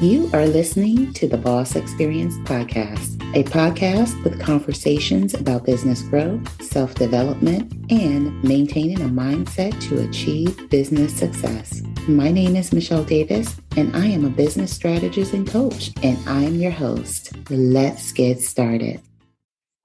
You are listening to the Boss Experience Podcast, a podcast with conversations about business growth, self development, and maintaining a mindset to achieve business success. My name is Michele Davis, and I am a business strategist and coach, and I am your host. Let's get started.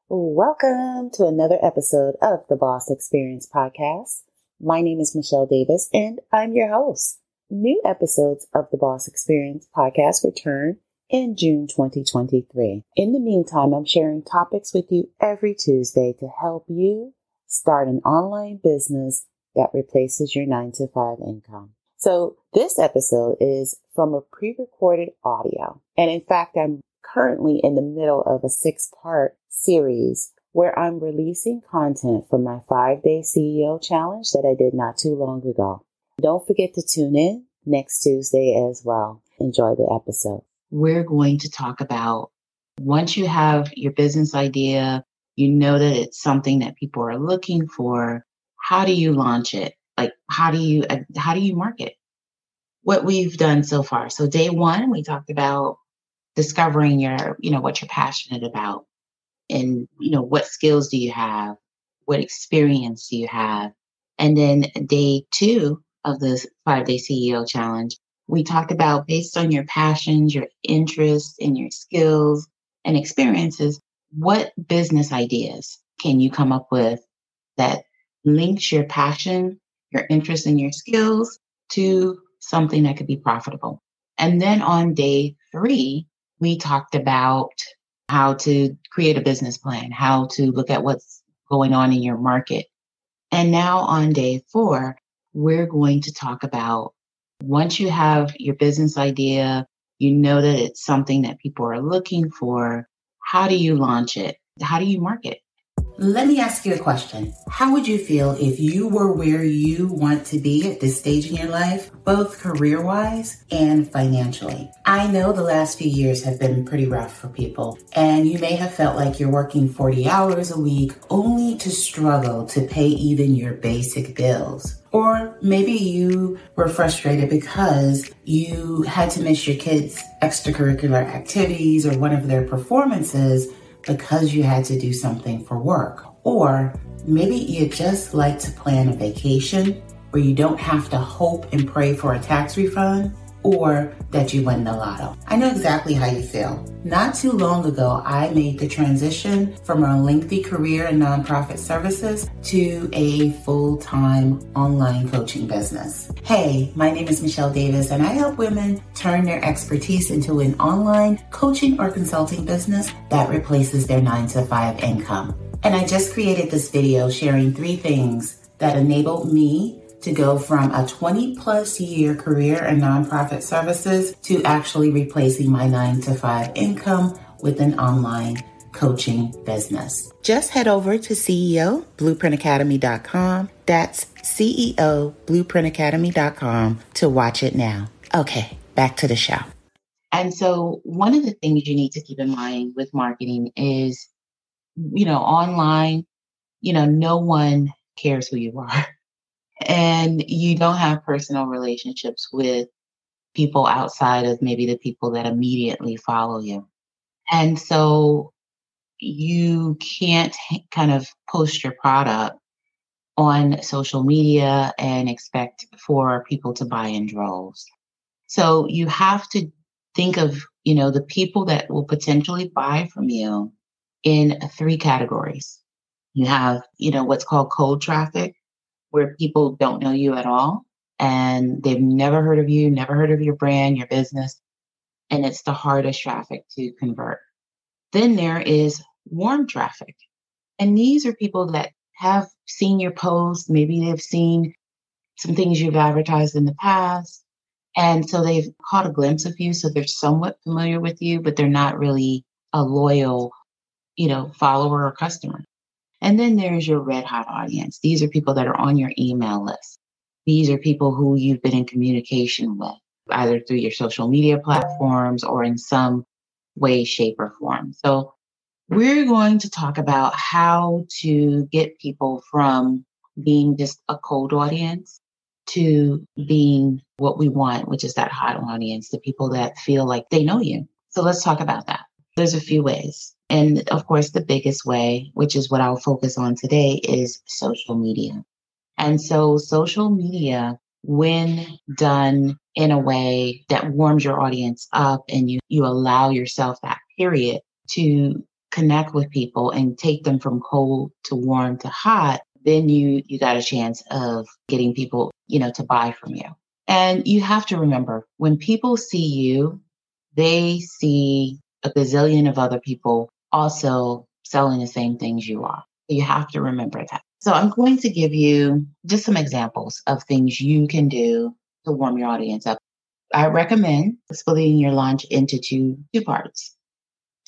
Welcome to another episode of the Boss Experience Podcast. My name is Michele Davis, and I'm your host. New episodes of the Boss Experience podcast return in June 2023. In the meantime, I'm sharing topics with you every Tuesday to help you start an online business that replaces your nine to five income. So this episode is from a pre-recorded audio. And in fact, I'm currently in the middle of a six part series where I'm releasing content from my five day CEO challenge that I did not too long ago. Don't forget to tune in next Tuesday as well. Enjoy the episode. We're going to talk about once you have your business idea, you know that it's something that people are looking for. How do you launch it? Like, how do you, uh, how do you market? What we've done so far. So day one, we talked about discovering your, you know, what you're passionate about and, you know, what skills do you have? What experience do you have? And then day two, of the five day CEO challenge, we talked about based on your passions, your interests, and your skills and experiences, what business ideas can you come up with that links your passion, your interest, and your skills to something that could be profitable? And then on day three, we talked about how to create a business plan, how to look at what's going on in your market. And now on day four, we're going to talk about once you have your business idea, you know that it's something that people are looking for. How do you launch it? How do you market? Let me ask you a question. How would you feel if you were where you want to be at this stage in your life, both career wise and financially? I know the last few years have been pretty rough for people, and you may have felt like you're working 40 hours a week only to struggle to pay even your basic bills. Or maybe you were frustrated because you had to miss your kids' extracurricular activities or one of their performances because you had to do something for work. Or maybe you just like to plan a vacation where you don't have to hope and pray for a tax refund or that you win the lotto. I know exactly how you feel. Not too long ago, I made the transition from a lengthy career in nonprofit services to a full time online coaching business. Hey, my name is Michele Davis, and I help women turn their expertise into an online coaching or consulting business that replaces their nine to five income. And I just created this video sharing three things that enabled me to go from a 20 plus year career in nonprofit services to actually replacing my nine to five income with an online coaching business. Just head over to CEO blueprintacademy.com. That's CEO blueprintacademy.com to watch it now. Okay, back to the show. And so, one of the things you need to keep in mind with marketing is, you know, online, you know, no one cares who you are and you don't have personal relationships with people outside of maybe the people that immediately follow you. And so you can't kind of post your product on social media and expect for people to buy in droves. So you have to think of, you know, the people that will potentially buy from you in three categories. You have, you know, what's called cold traffic, where people don't know you at all and they've never heard of you, never heard of your brand, your business, and it's the hardest traffic to convert. Then there is warm traffic. And these are people that have seen your posts, maybe they've seen some things you've advertised in the past. And so they've caught a glimpse of you. So they're somewhat familiar with you, but they're not really a loyal, you know, follower or customer. And then there's your red hot audience. These are people that are on your email list. These are people who you've been in communication with, either through your social media platforms or in some way, shape, or form. So we're going to talk about how to get people from being just a cold audience to being what we want, which is that hot audience, the people that feel like they know you. So let's talk about that. There's a few ways. And of course, the biggest way, which is what I'll focus on today, is social media. And so social media, when done in a way that warms your audience up and you, you allow yourself that period to connect with people and take them from cold to warm to hot, then you, you got a chance of getting people, you know, to buy from you. And you have to remember when people see you, they see a gazillion of other people also selling the same things you are. You have to remember that. So I'm going to give you just some examples of things you can do to warm your audience up. I recommend splitting your launch into two, two parts.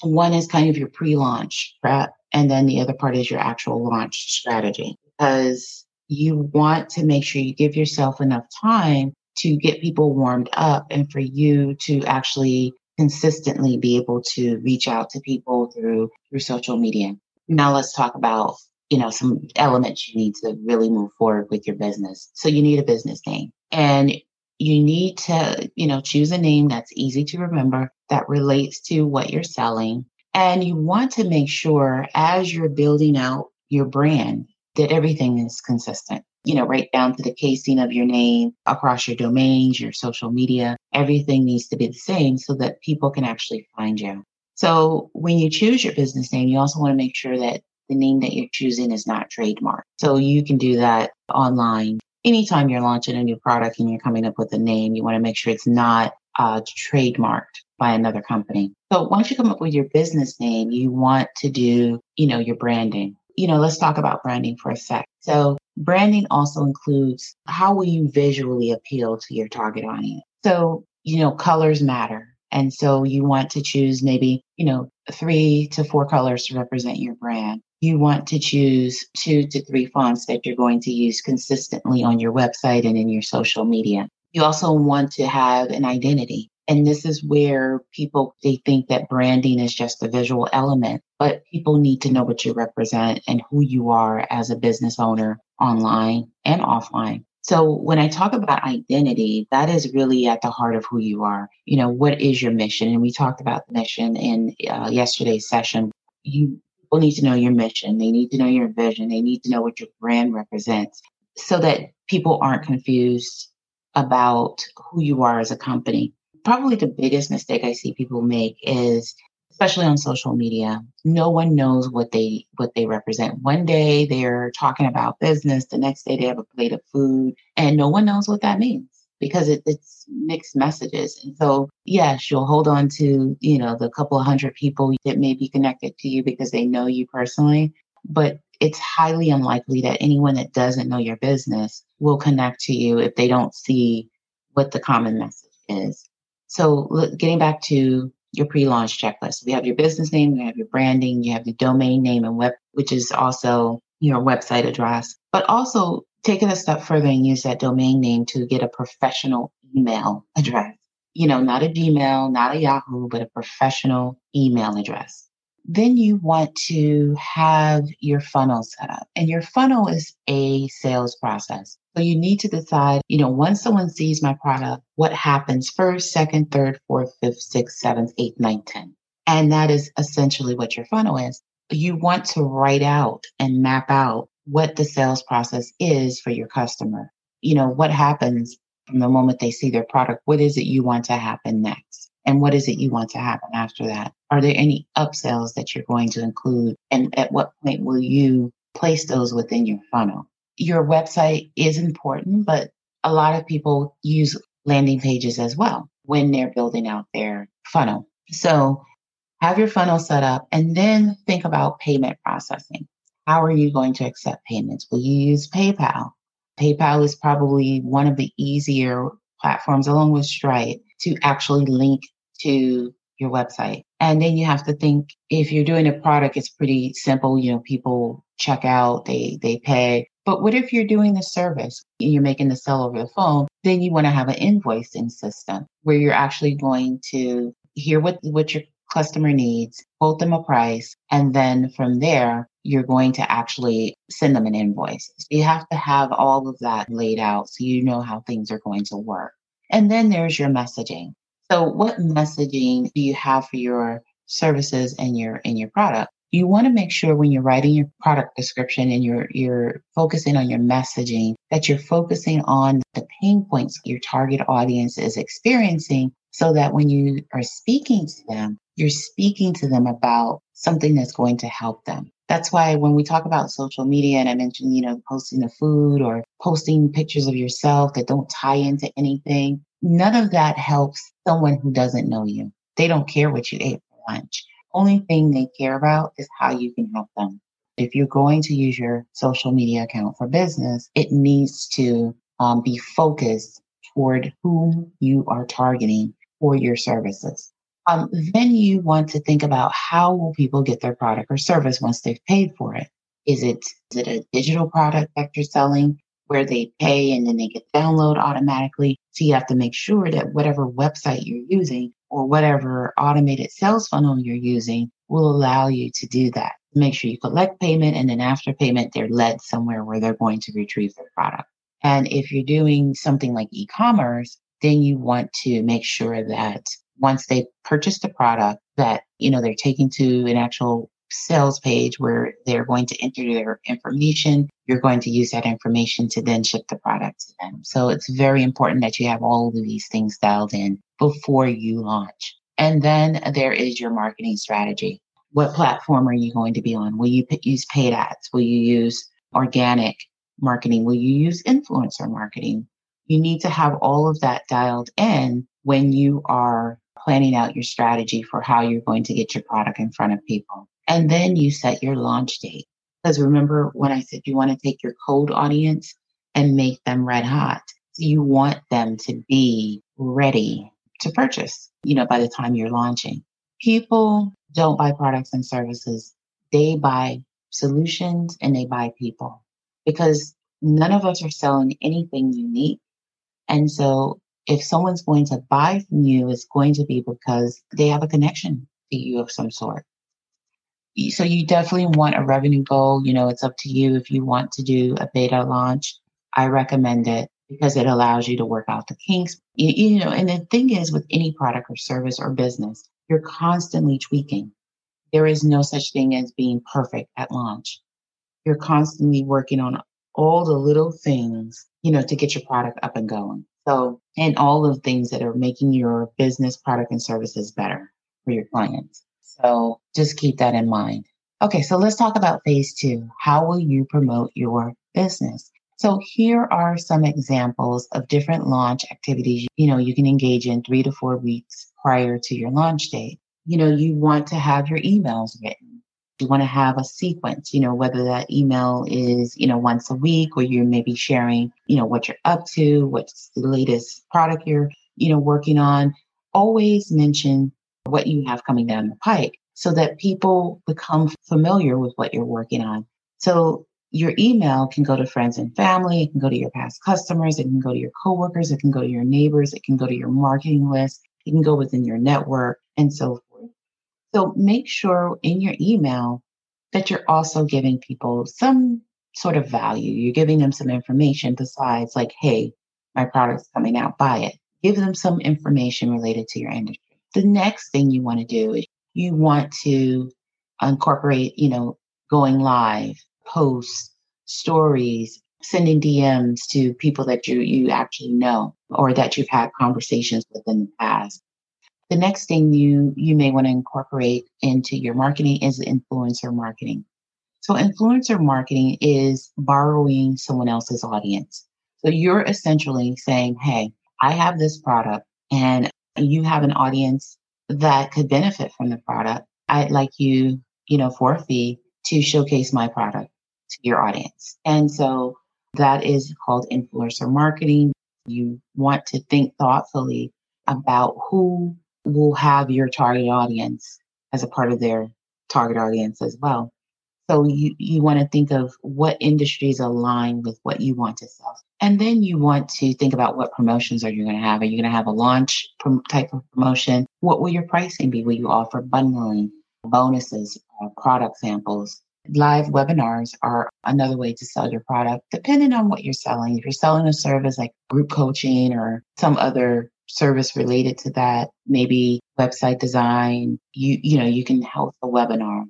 One is kind of your pre-launch prep, and then the other part is your actual launch strategy because you want to make sure you give yourself enough time to get people warmed up and for you to actually consistently be able to reach out to people through through social media. Now let's talk about, you know, some elements you need to really move forward with your business. So you need a business name and you need to, you know, choose a name that's easy to remember that relates to what you're selling. And you want to make sure as you're building out your brand that everything is consistent you know, right down to the casing of your name across your domains, your social media. Everything needs to be the same so that people can actually find you. So when you choose your business name, you also want to make sure that the name that you're choosing is not trademarked. So you can do that online. Anytime you're launching a new product and you're coming up with a name, you want to make sure it's not uh, trademarked by another company. So once you come up with your business name, you want to do, you know, your branding. You know, let's talk about branding for a sec. So Branding also includes how will you visually appeal to your target audience? So, you know, colors matter. And so you want to choose maybe, you know, three to four colors to represent your brand. You want to choose two to three fonts that you're going to use consistently on your website and in your social media. You also want to have an identity. And this is where people, they think that branding is just a visual element, but people need to know what you represent and who you are as a business owner online and offline. So when I talk about identity, that is really at the heart of who you are. You know, what is your mission? And we talked about the mission in uh, yesterday's session. You people need to know your mission. They need to know your vision. They need to know what your brand represents so that people aren't confused about who you are as a company probably the biggest mistake I see people make is especially on social media no one knows what they what they represent. One day they're talking about business the next day they have a plate of food and no one knows what that means because it, it's mixed messages. And so yes you'll hold on to you know the couple of hundred people that may be connected to you because they know you personally but it's highly unlikely that anyone that doesn't know your business will connect to you if they don't see what the common message is so getting back to your pre-launch checklist, we have your business name, you have your branding, you have your domain name and web, which is also your website address, but also take it a step further and use that domain name to get a professional email address. You know, not a Gmail, not a Yahoo, but a professional email address then you want to have your funnel set up. And your funnel is a sales process. So you need to decide, you know, once someone sees my product, what happens first, second, third, fourth, fifth, sixth, seventh, eighth, ninth, tenth. And that is essentially what your funnel is. You want to write out and map out what the sales process is for your customer. You know, what happens from the moment they see their product? What is it you want to happen next? And what is it you want to happen after that? Are there any upsells that you're going to include? And at what point will you place those within your funnel? Your website is important, but a lot of people use landing pages as well when they're building out their funnel. So have your funnel set up and then think about payment processing. How are you going to accept payments? Will you use PayPal? PayPal is probably one of the easier platforms along with Stripe to actually link to your website. And then you have to think if you're doing a product, it's pretty simple. You know, people check out, they, they pay. But what if you're doing the service, you're making the sell over the phone, then you want to have an invoicing system where you're actually going to hear what, what your customer needs, quote them a price, and then from there, you're going to actually send them an invoice. So You have to have all of that laid out so you know how things are going to work. And then there's your messaging. So what messaging do you have for your services and your and your product? You want to make sure when you're writing your product description and you're you're focusing on your messaging that you're focusing on the pain points your target audience is experiencing so that when you are speaking to them, you're speaking to them about something that's going to help them. That's why when we talk about social media and I mentioned, you know, posting the food or posting pictures of yourself that don't tie into anything, none of that helps someone who doesn't know you. They don't care what you ate for lunch. Only thing they care about is how you can help them. If you're going to use your social media account for business, it needs to um, be focused toward whom you are targeting for your services. Um, then you want to think about how will people get their product or service once they've paid for it. Is it is it a digital product that you're selling where they pay and then they get download automatically? So you have to make sure that whatever website you're using or whatever automated sales funnel you're using will allow you to do that. Make sure you collect payment and then after payment, they're led somewhere where they're going to retrieve their product. And if you're doing something like e-commerce, then you want to make sure that once they purchase the product that, you know, they're taken to an actual sales page where they're going to enter their information. You're going to use that information to then ship the product to them. So it's very important that you have all of these things dialed in before you launch. And then there is your marketing strategy. What platform are you going to be on? Will you use paid ads? Will you use organic marketing? Will you use influencer marketing? You need to have all of that dialed in when you are planning out your strategy for how you're going to get your product in front of people. And then you set your launch date. Because remember when I said you want to take your cold audience and make them red hot. You want them to be ready to purchase, you know, by the time you're launching. People don't buy products and services. They buy solutions and they buy people because none of us are selling anything unique. And so if someone's going to buy from you, it's going to be because they have a connection to you of some sort. So you definitely want a revenue goal. You know, it's up to you if you want to do a beta launch. I recommend it because it allows you to work out the kinks. You, you know, and the thing is with any product or service or business, you're constantly tweaking. There is no such thing as being perfect at launch. You're constantly working on all the little things, you know, to get your product up and going. So, and all the things that are making your business, product, and services better for your clients. So just keep that in mind. Okay, so let's talk about phase two. How will you promote your business? So here are some examples of different launch activities, you know, you can engage in three to four weeks prior to your launch date. You know, you want to have your emails written you want to have a sequence, you know, whether that email is, you know, once a week or you're maybe sharing, you know, what you're up to, what's the latest product you're, you know, working on. Always mention what you have coming down the pike so that people become familiar with what you're working on. So your email can go to friends and family, it can go to your past customers, it can go to your coworkers, it can go to your neighbors, it can go to your marketing list, it can go within your network and so forth. so make sure in your email that you're also giving people some sort of value. You're giving them some information besides like, hey, my product's coming out, buy it. Give them some information related to your industry. The next thing you want to do is you want to incorporate, you know, going live, posts, stories, sending DMs to people that you you actually know or that you've had conversations with in the past. The next thing you you may want to incorporate into your marketing is influencer marketing. So influencer marketing is borrowing someone else's audience. So you're essentially saying, "Hey, I have this product and you have an audience that could benefit from the product. I'd like you, you know, for a fee to showcase my product to your audience." And so that is called influencer marketing. You want to think thoughtfully about who will have your target audience as a part of their target audience as well. So you, you want to think of what industries align with what you want to sell. And then you want to think about what promotions are you going to have? Are you going to have a launch type of promotion? What will your pricing be? Will you offer bundling, bonuses, uh, product samples? live webinars are another way to sell your product, depending on what you're selling. If you're selling a service like group coaching or some other service related to that, maybe website design, you, you know, you can host a webinar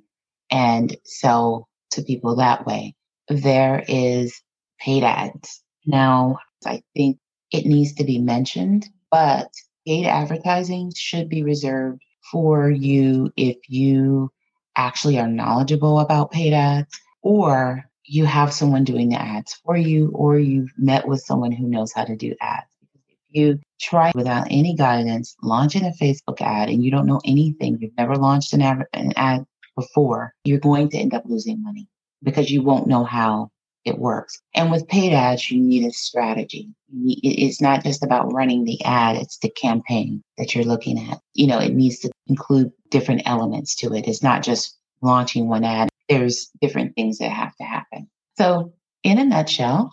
and sell to people that way. There is paid ads. Now, I think it needs to be mentioned, but paid advertising should be reserved for you if you actually are knowledgeable about paid ads or you have someone doing the ads for you or you've met with someone who knows how to do ads. If you try without any guidance, launching a Facebook ad and you don't know anything, you've never launched an ad, an ad before, you're going to end up losing money because you won't know how it works. And with paid ads, you need a strategy. It's not just about running the ad, it's the campaign that you're looking at. You know, it needs to include different elements to it. It's not just launching one ad, there's different things that have to happen. So, in a nutshell,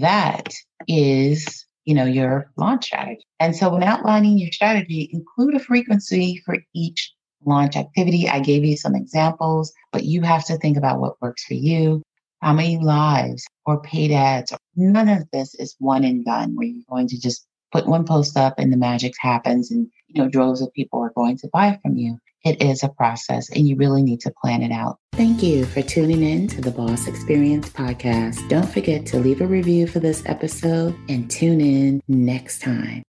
that is you know your launch strategy and so when outlining your strategy include a frequency for each launch activity. I gave you some examples, but you have to think about what works for you. How many lives or paid ads? None of this is one and done where you're going to just put one post up and the magic happens and you know droves of people are going to buy from you. It is a process and you really need to plan it out. Thank you for tuning in to the Boss Experience podcast. Don't forget to leave a review for this episode and tune in next time.